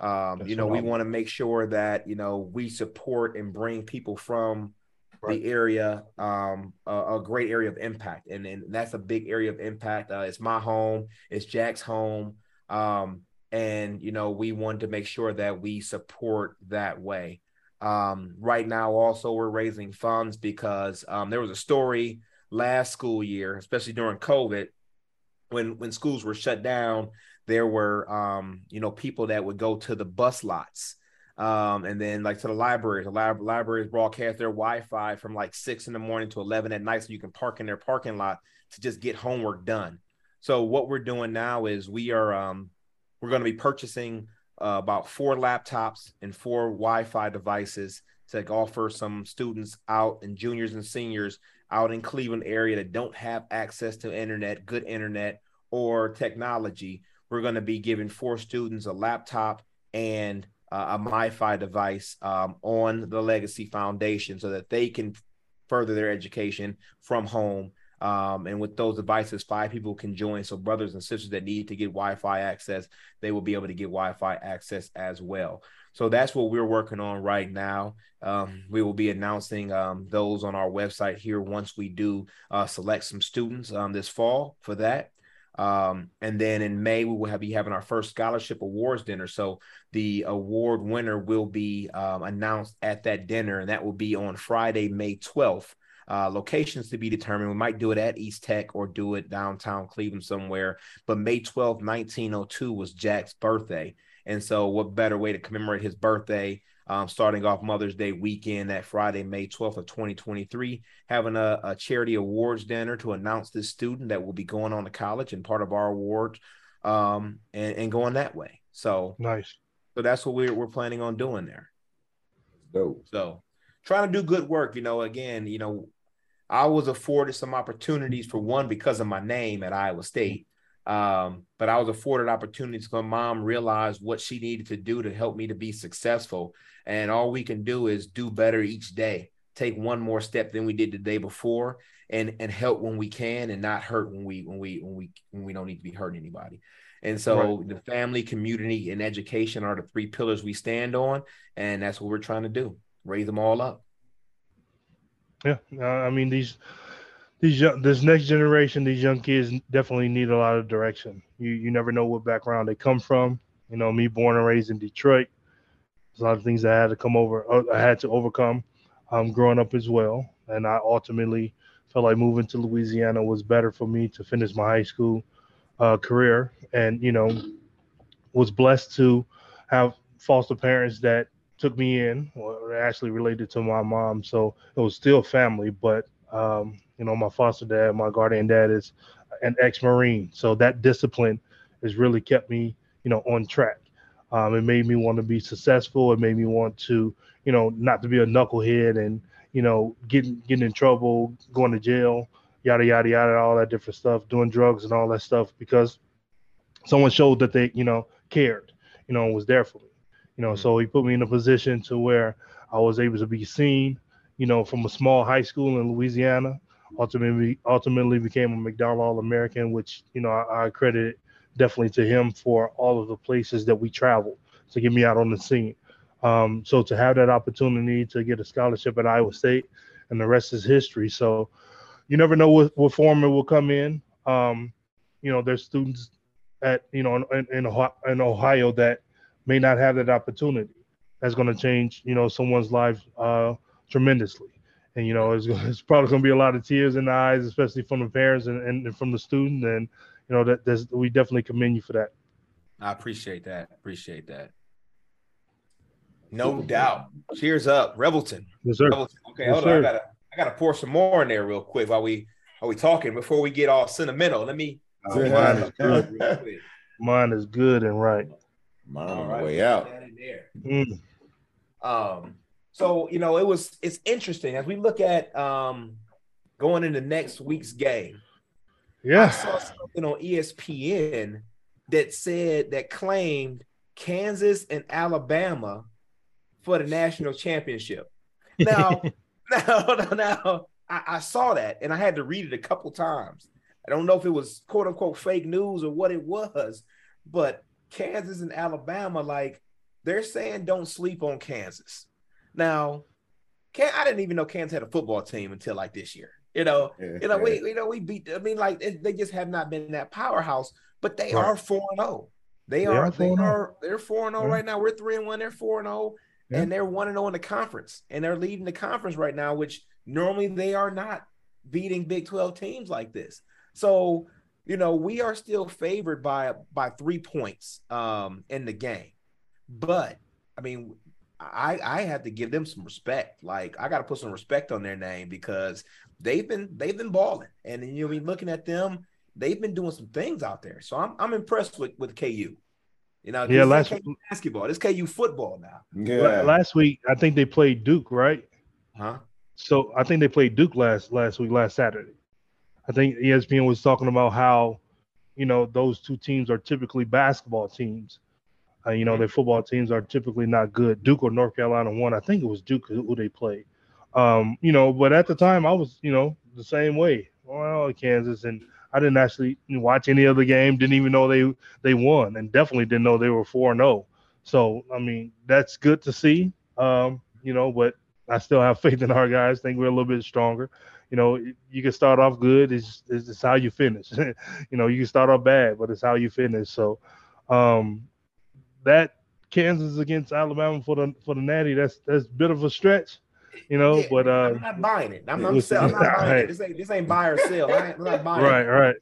Um, you know, we want to make sure that you know we support and bring people from Right. the area um a, a great area of impact and, and that's a big area of impact uh, it's my home it's jack's home um and you know we want to make sure that we support that way um right now also we're raising funds because um there was a story last school year especially during covid when when schools were shut down there were um you know people that would go to the bus lots um, and then like to the libraries. The lib- libraries broadcast their Wi-Fi from like six in the morning to eleven at night, so you can park in their parking lot to just get homework done. So what we're doing now is we are um, we're going to be purchasing uh, about four laptops and four Wi-Fi devices to offer some students out and juniors and seniors out in Cleveland area that don't have access to internet, good internet or technology. We're going to be giving four students a laptop and uh, a MiFi device um, on the Legacy Foundation so that they can further their education from home. Um, and with those devices, five people can join. So brothers and sisters that need to get Wi-Fi access, they will be able to get Wi-Fi access as well. So that's what we're working on right now. Um, we will be announcing um, those on our website here once we do uh, select some students um, this fall for that. Um, and then in May, we will have, be having our first scholarship awards dinner. So the award winner will be um, announced at that dinner, and that will be on Friday, May 12th. Uh, locations to be determined. We might do it at East Tech or do it downtown Cleveland somewhere. But May 12th, 1902 was Jack's birthday. And so, what better way to commemorate his birthday um, starting off Mother's Day weekend that Friday, May 12th of 2023, having a, a, charity awards dinner to announce this student that will be going on to college and part of our award um, and, and going that way. So nice. So that's what we're, we're planning on doing there. Dope. So trying to do good work, you know, again, you know, I was afforded some opportunities for one because of my name at Iowa State. Um, but I was afforded opportunities because my mom realized what she needed to do to help me to be successful. And all we can do is do better each day, take one more step than we did the day before, and and help when we can, and not hurt when we when we when we when we don't need to be hurting anybody. And so right. the family, community, and education are the three pillars we stand on, and that's what we're trying to do: raise them all up. Yeah, uh, I mean these these young, this next generation, these young kids definitely need a lot of direction. You you never know what background they come from. You know, me born and raised in Detroit, there's a lot of things I had to come over, uh, I had to overcome, um, growing up as well, and I ultimately felt like moving to Louisiana was better for me to finish my high school uh, career, and you know, was blessed to have foster parents that took me in, or actually related to my mom, so it was still family, but um, you know, my foster dad, my guardian dad is an ex-marine, so that discipline has really kept me, you know, on track. Um, it made me want to be successful. It made me want to, you know, not to be a knucklehead and, you know, getting getting in trouble, going to jail, yada yada yada, all that different stuff, doing drugs and all that stuff because someone showed that they, you know, cared, you know, was there for me. You know, mm-hmm. so he put me in a position to where I was able to be seen, you know, from a small high school in Louisiana ultimately ultimately became a McDonald All American, which you know I, I credit definitely to him for all of the places that we traveled to get me out on the scene. Um, so to have that opportunity to get a scholarship at Iowa State, and the rest is history. So you never know what, what form it will come in. Um, you know, there's students at you know in, in, in Ohio that may not have that opportunity. That's going to change you know someone's life uh, tremendously and you know it's, [laughs] it's probably going to be a lot of tears in the eyes, especially from the parents and, and from the student. And you know that there's, we definitely commend you for that. I appreciate that. Appreciate that. No doubt. Cheers up, Revelton. Yes, sir. Revelton. Okay, yes, hold sir. on. I gotta I gotta pour some more in there real quick while we are we talking before we get all sentimental. Let me. Mine, is good. mine is good and right. Mine on the way out. Mm. Um, so you know, it was it's interesting as we look at um going into next week's game. Yeah, I saw something on ESPN that said that claimed Kansas and Alabama for the national championship. Now, [laughs] [laughs] now, now, I, I, saw that and I had to read it a couple times. I don't know if it was quote unquote fake news or what it was, but Kansas and Alabama, like they're saying, don't sleep on Kansas. Now, can I didn't even know Kansas had a football team until like this year. You know, yeah, you know, yeah. we you know we beat. I mean, like they just have not been that powerhouse, but they right. are four and zero. Oh. They, are, they oh. are they're four and oh zero right now. We're three and one. They're four and oh, zero, and they're one and zero in the conference, and they're leading the conference right now, which normally they are not beating Big Twelve teams like this. So you know we are still favored by by three points um in the game, but I mean I I have to give them some respect. Like I got to put some respect on their name because they've been they've been balling, and you know, I mean, looking at them, they've been doing some things out there. So I'm I'm impressed with with KU. You know, yeah, last KU basketball, this KU football now. Yeah, last week I think they played Duke, right? Huh? So I think they played Duke last last week, last Saturday. I think ESPN was talking about how, you know, those two teams are typically basketball teams uh, you know, their football teams are typically not good. Duke or North Carolina won. I think it was Duke who they played. Um, you know, but at the time I was, you know, the same way. Well, Kansas, and I didn't actually watch any other game. Didn't even know they they won, and definitely didn't know they were four and zero. Oh. So I mean, that's good to see. Um, you know, but I still have [laughs] faith in our guys. Think we're a little bit stronger. You know, you can start off good. It's, it's how you finish. [laughs] you know, you can start off bad, but it's how you finish. So, um, that Kansas against Alabama for the for the Natty, that's that's a bit of a stretch, you know. Yeah, but uh, I'm not buying it. I'm, I'm, sell, I'm not buying right. it. This ain't this ain't buy or sell. I am not buying right, it. Right,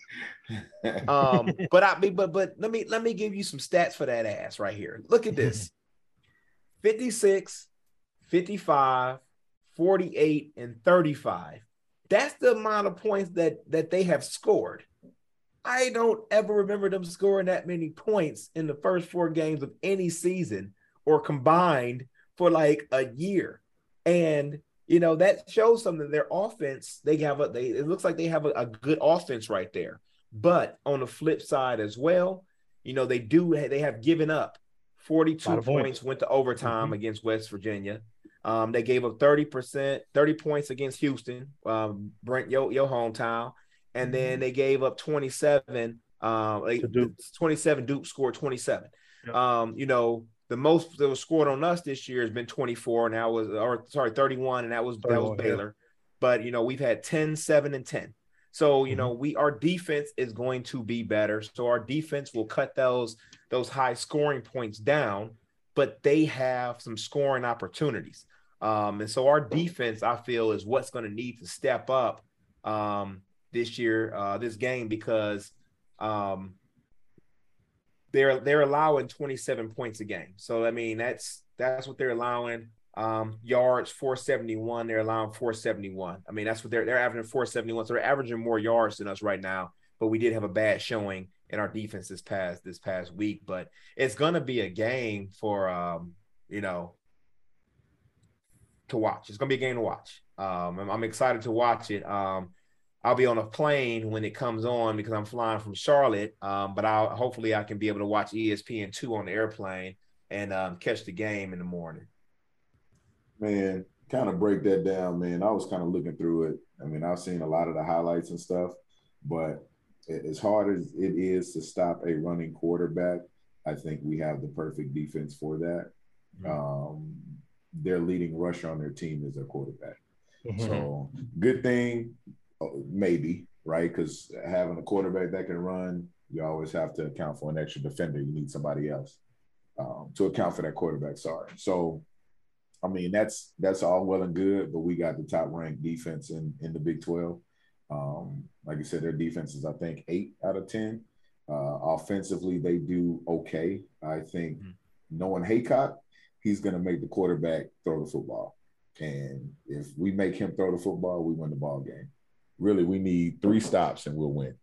right. [laughs] um, but I but but let me let me give you some stats for that ass right here. Look at this: [laughs] 56, 55, 48, and 35. That's the amount of points that that they have scored. I don't ever remember them scoring that many points in the first four games of any season or combined for like a year. And you know that shows something. Their offense, they have a they it looks like they have a, a good offense right there. But on the flip side as well, you know, they do they have given up 42 points, points, went to overtime mm-hmm. against West Virginia. Um, they gave up 30%, 30 points against Houston, um, Brent, your, your hometown. And then mm-hmm. they gave up 27. Um, Duke. 27, Duke scored 27. Yep. Um, you know, the most that was scored on us this year has been 24, and that was, or sorry, 31, and that was, that was Baylor. Yeah. But, you know, we've had 10, 7, and 10. So, you mm-hmm. know, we our defense is going to be better. So our defense will cut those those high scoring points down, but they have some scoring opportunities. Um, and so our defense, I feel, is what's going to need to step up um, this year, uh, this game, because um, they're they're allowing 27 points a game. So I mean, that's that's what they're allowing. Um, yards 471, they're allowing 471. I mean, that's what they're they're averaging 471. So they're averaging more yards than us right now. But we did have a bad showing in our defense this past this past week. But it's gonna be a game for um, you know, to watch. It's gonna be a game to watch. Um, I'm, I'm excited to watch it. Um, I'll be on a plane when it comes on because I'm flying from Charlotte. Um, but I'll hopefully I can be able to watch ESPN two on the airplane and um, catch the game in the morning. Man, kind of break that down, man. I was kind of looking through it. I mean, I've seen a lot of the highlights and stuff, but as hard as it is to stop a running quarterback, I think we have the perfect defense for that. Mm-hmm. Um, their leading rusher on their team is their quarterback. Mm-hmm. So good thing, uh, maybe right? Because having a quarterback that can run, you always have to account for an extra defender. You need somebody else um, to account for that quarterback. Sorry. So, I mean, that's that's all well and good, but we got the top ranked defense in in the Big Twelve. Um, like I said, their defense is I think eight out of ten. Uh, offensively, they do okay. I think mm-hmm. knowing Heacock, he's going to make the quarterback throw the football. And if we make him throw the football, we win the ball game. Really, we need three stops and we'll win,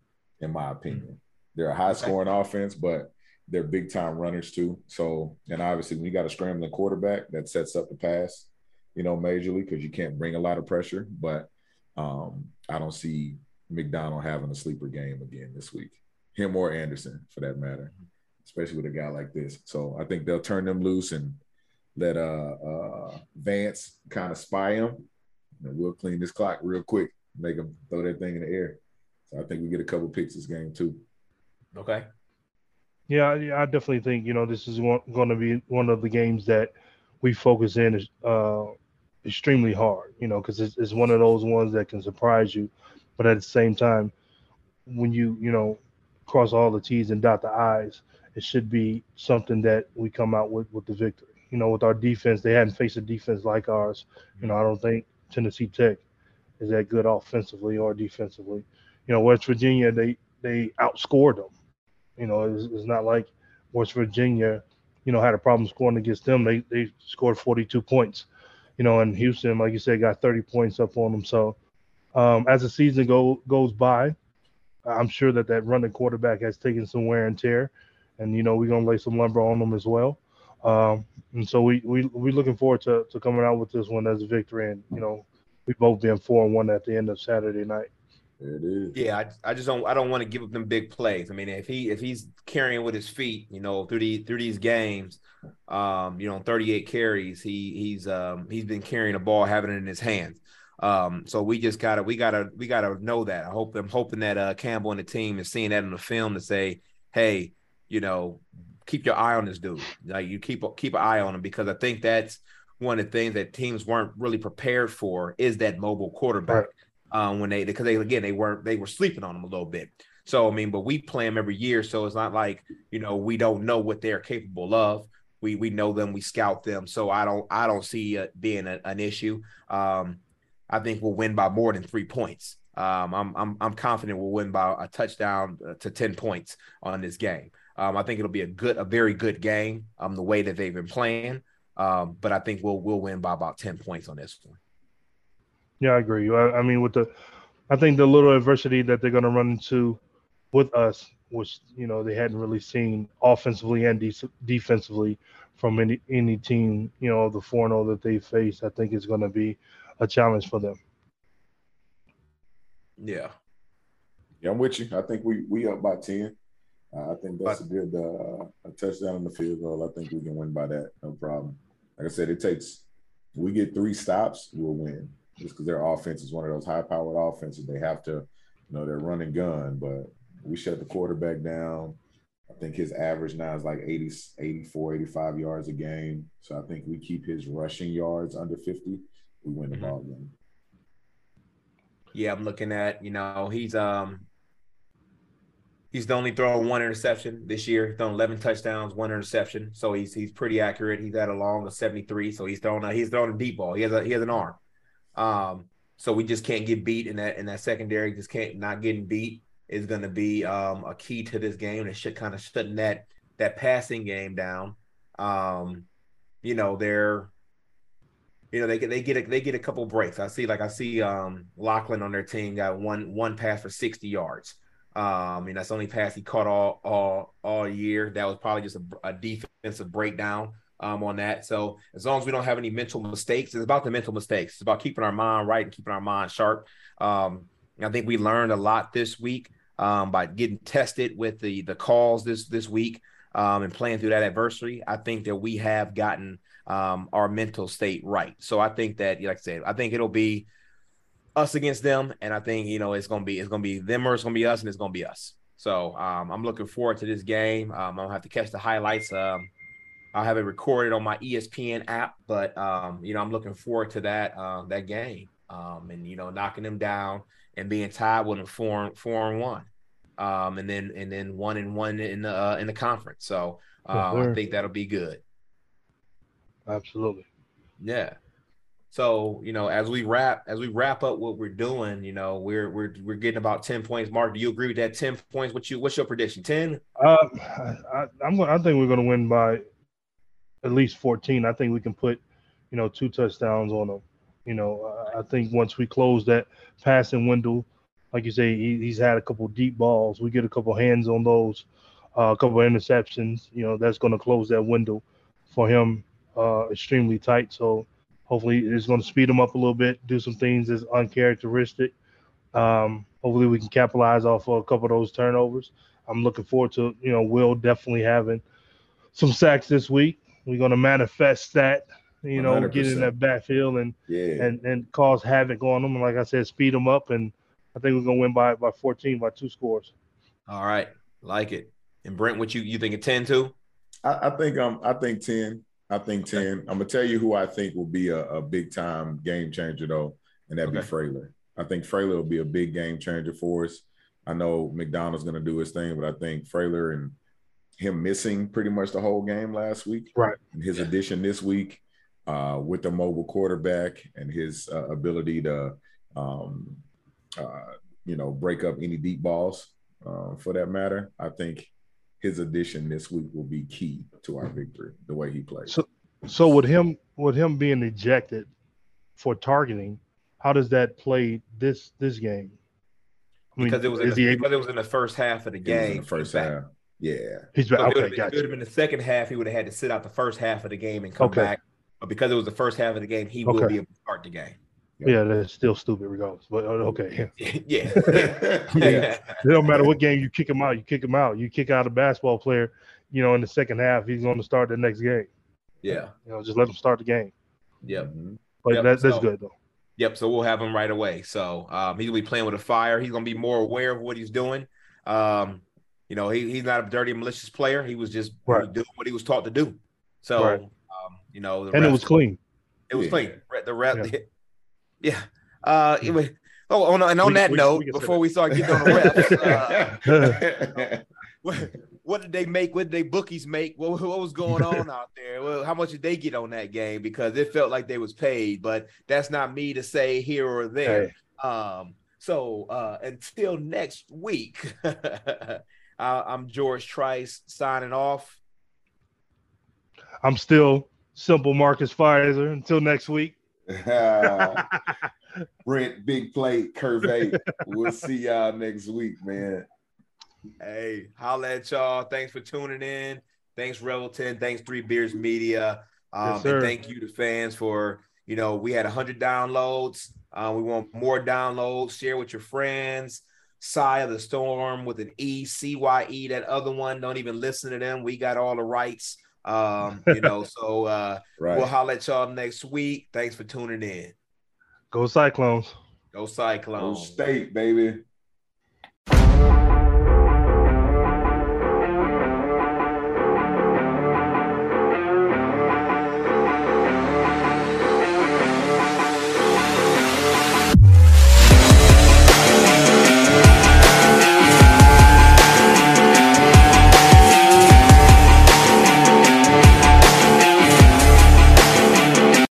in my opinion. They're a high scoring offense, but they're big time runners too. So, and obviously, when you got a scrambling quarterback, that sets up the pass, you know, majorly because you can't bring a lot of pressure. But um, I don't see McDonald having a sleeper game again this week. Him or Anderson, for that matter, especially with a guy like this. So I think they'll turn them loose and let uh, uh, Vance kind of spy him. And we'll clean this clock real quick, make him throw that thing in the air. So I think we get a couple picks this game too. Okay. Yeah, I definitely think you know this is going to be one of the games that we focus in uh, extremely hard. You know, because it's, it's one of those ones that can surprise you, but at the same time, when you you know cross all the T's and dot the I's, it should be something that we come out with with the victory you know, with our defense, they hadn't faced a defense like ours. You know, I don't think Tennessee Tech is that good offensively or defensively. You know, West Virginia, they they outscored them. You know, it's, it's not like West Virginia, you know, had a problem scoring against them. They they scored 42 points. You know, and Houston, like you said, got 30 points up on them. So um, as the season go goes by, I'm sure that that running quarterback has taken some wear and tear, and you know we're gonna lay some lumber on them as well. Um, and so we we we looking forward to, to coming out with this one as a victory, and you know, we both being four and one at the end of Saturday night. It is. Yeah, I, I just don't I don't want to give up them big plays. I mean, if he if he's carrying with his feet, you know, through the through these games, um, you know, 38 carries, he he's um he's been carrying a ball, having it in his hands. Um, so we just gotta we gotta we gotta know that. I hope I'm hoping that uh Campbell and the team is seeing that in the film to say, hey, you know, keep your eye on this dude. Like you keep keep an eye on him because I think that's one of the things that teams weren't really prepared for is that mobile quarterback. Right. Um, when they because they again they weren't they were sleeping on him a little bit. So I mean, but we play them every year, so it's not like you know we don't know what they're capable of. We we know them, we scout them. So I don't I don't see it being a, an issue. Um, I think we'll win by more than three points. Um, I'm I'm I'm confident we'll win by a touchdown uh, to ten points on this game. Um, I think it'll be a good, a very good game. Um, the way that they've been playing. Um, but I think we'll we'll win by about 10 points on this one. Yeah, I agree. I, I mean, with the, I think the little adversity that they're going to run into with us, which you know they hadn't really seen offensively and de- defensively from any any team, you know, the 4 0 that they face, I think is going to be a challenge for them. Yeah. Yeah, I'm with you. I think we we up by ten. Uh, I think that's but, a good uh, a touchdown in the field goal. I think we can win by that, no problem. Like I said, it takes we get three stops, we'll win. Just because their offense is one of those high-powered offenses, they have to, you know, they're running gun. But we shut the quarterback down. I think his average now is like 80, 84, 85 yards a game. So I think we keep his rushing yards under 50. We win the mm-hmm. ball game. Yeah, I'm looking at, you know, he's um he's only thrown one interception this year. He's thrown 11 touchdowns, one interception. So he's he's pretty accurate. He's at a long of 73. So he's throwing a he's throwing a deep ball. He has a he has an arm. Um, so we just can't get beat in that in that secondary. Just can't not getting beat is going to be um, a key to this game. And it should kind of shutting that that passing game down. Um, you know, they're you know they get they get a, they get a couple breaks. I see like I see um Lachlan on their team got one one pass for 60 yards. Um, and that's the only pass he caught all all all year. That was probably just a, a defensive breakdown um, on that. So as long as we don't have any mental mistakes, it's about the mental mistakes. It's about keeping our mind right and keeping our mind sharp. Um, I think we learned a lot this week um, by getting tested with the the calls this this week um, and playing through that adversity. I think that we have gotten um, our mental state right. So I think that, like I said, I think it'll be us against them, and I think you know it's gonna be it's gonna be them or it's gonna be us, and it's gonna be us. So um, I'm looking forward to this game. Um, I'll have to catch the highlights. Um, I'll have it recorded on my ESPN app, but um, you know I'm looking forward to that uh, that game, um, and you know knocking them down and being tied with them four four and one, um, and then and then one and one in the uh, in the conference. So uh, I think that'll be good. Absolutely. Yeah. So you know, as we wrap as we wrap up what we're doing, you know, we're we're we're getting about ten points. Mark, do you agree with that? Ten points. What you what's your prediction? Ten? Uh, I, I'm I think we're going to win by at least fourteen. I think we can put, you know, two touchdowns on them. You know, I think once we close that passing window, like you say, he, he's had a couple deep balls. We get a couple hands on those, uh, a couple interceptions. You know, that's going to close that window for him uh, extremely tight. So Hopefully, it's going to speed them up a little bit, do some things that's uncharacteristic. Um, hopefully, we can capitalize off of a couple of those turnovers. I'm looking forward to, you know, Will definitely having some sacks this week. We're going to manifest that, you know, 100%. get in that backfield and yeah. and and cause havoc on them. And like I said, speed them up. And I think we're going to win by by 14 by two scores. All right, like it. And Brent, what you you think of 10 too? I, I think um I think 10. I think 10. I'm gonna tell you who I think will be a, a big time game changer though, and that'd okay. be Freyler. I think Freyler will be a big game changer for us. I know McDonald's gonna do his thing, but I think Freyler and him missing pretty much the whole game last week, right? And his yeah. addition this week uh, with the mobile quarterback and his uh, ability to, um, uh, you know, break up any deep balls uh, for that matter. I think his addition this week will be key to our victory. The way he plays. So, so with him with him being ejected for targeting, how does that play this this game? I mean, because it was in the, because it was in the first half of the game. the first half. Yeah. He's back. So okay, it, would been, would have been the second half. He would have had to sit out the first half of the game and come okay. back. But because it was the first half of the game, he okay. will be able to start the game. Yeah, that's still stupid regardless. But uh, okay. Yeah. [laughs] [laughs] yeah. yeah. It don't matter what game you kick him out, you kick him out. You kick out a basketball player, you know, in the second half, he's going to start the next game. Yeah. You know, just let him start the game. Yep. But yep. That, that's so, good though. Yep. So we'll have him right away. So um, he'll be playing with a fire. He's going to be more aware of what he's doing. Um, you know, he, he's not a dirty, malicious player. He was just right. he was doing what he was taught to do. So, right. um, you know, and it was clean. It was yeah. clean. The rep, yeah. Yeah. Uh, was, oh, on, and on we, that we, note, we before we start getting on the refs, uh, [laughs] what, what, did they make? What did they bookies make? What, what was going on [laughs] out there? Well, how much did they get on that game? Because it felt like they was paid, but that's not me to say here or there. Hey. Um, so uh, until next week, [laughs] I'm George Trice signing off. I'm still Simple Marcus Fizer. Until next week. [laughs] Brent, big plate, curve We'll see y'all next week, man. Hey, holla at y'all. Thanks for tuning in. Thanks, Revelton. Thanks, Three Beers Media. Um, Yes, and thank you to fans for, you know, we had 100 downloads. Uh, we want more downloads. Share with your friends. Cye of the Storm with an E, C Y E. That other one, don't even listen to them. We got all the rights. Um, [laughs] you know, so uh, right. we'll holler at y'all next week. Thanks for tuning in. Go Cyclones. Go Cyclones. Go State, baby.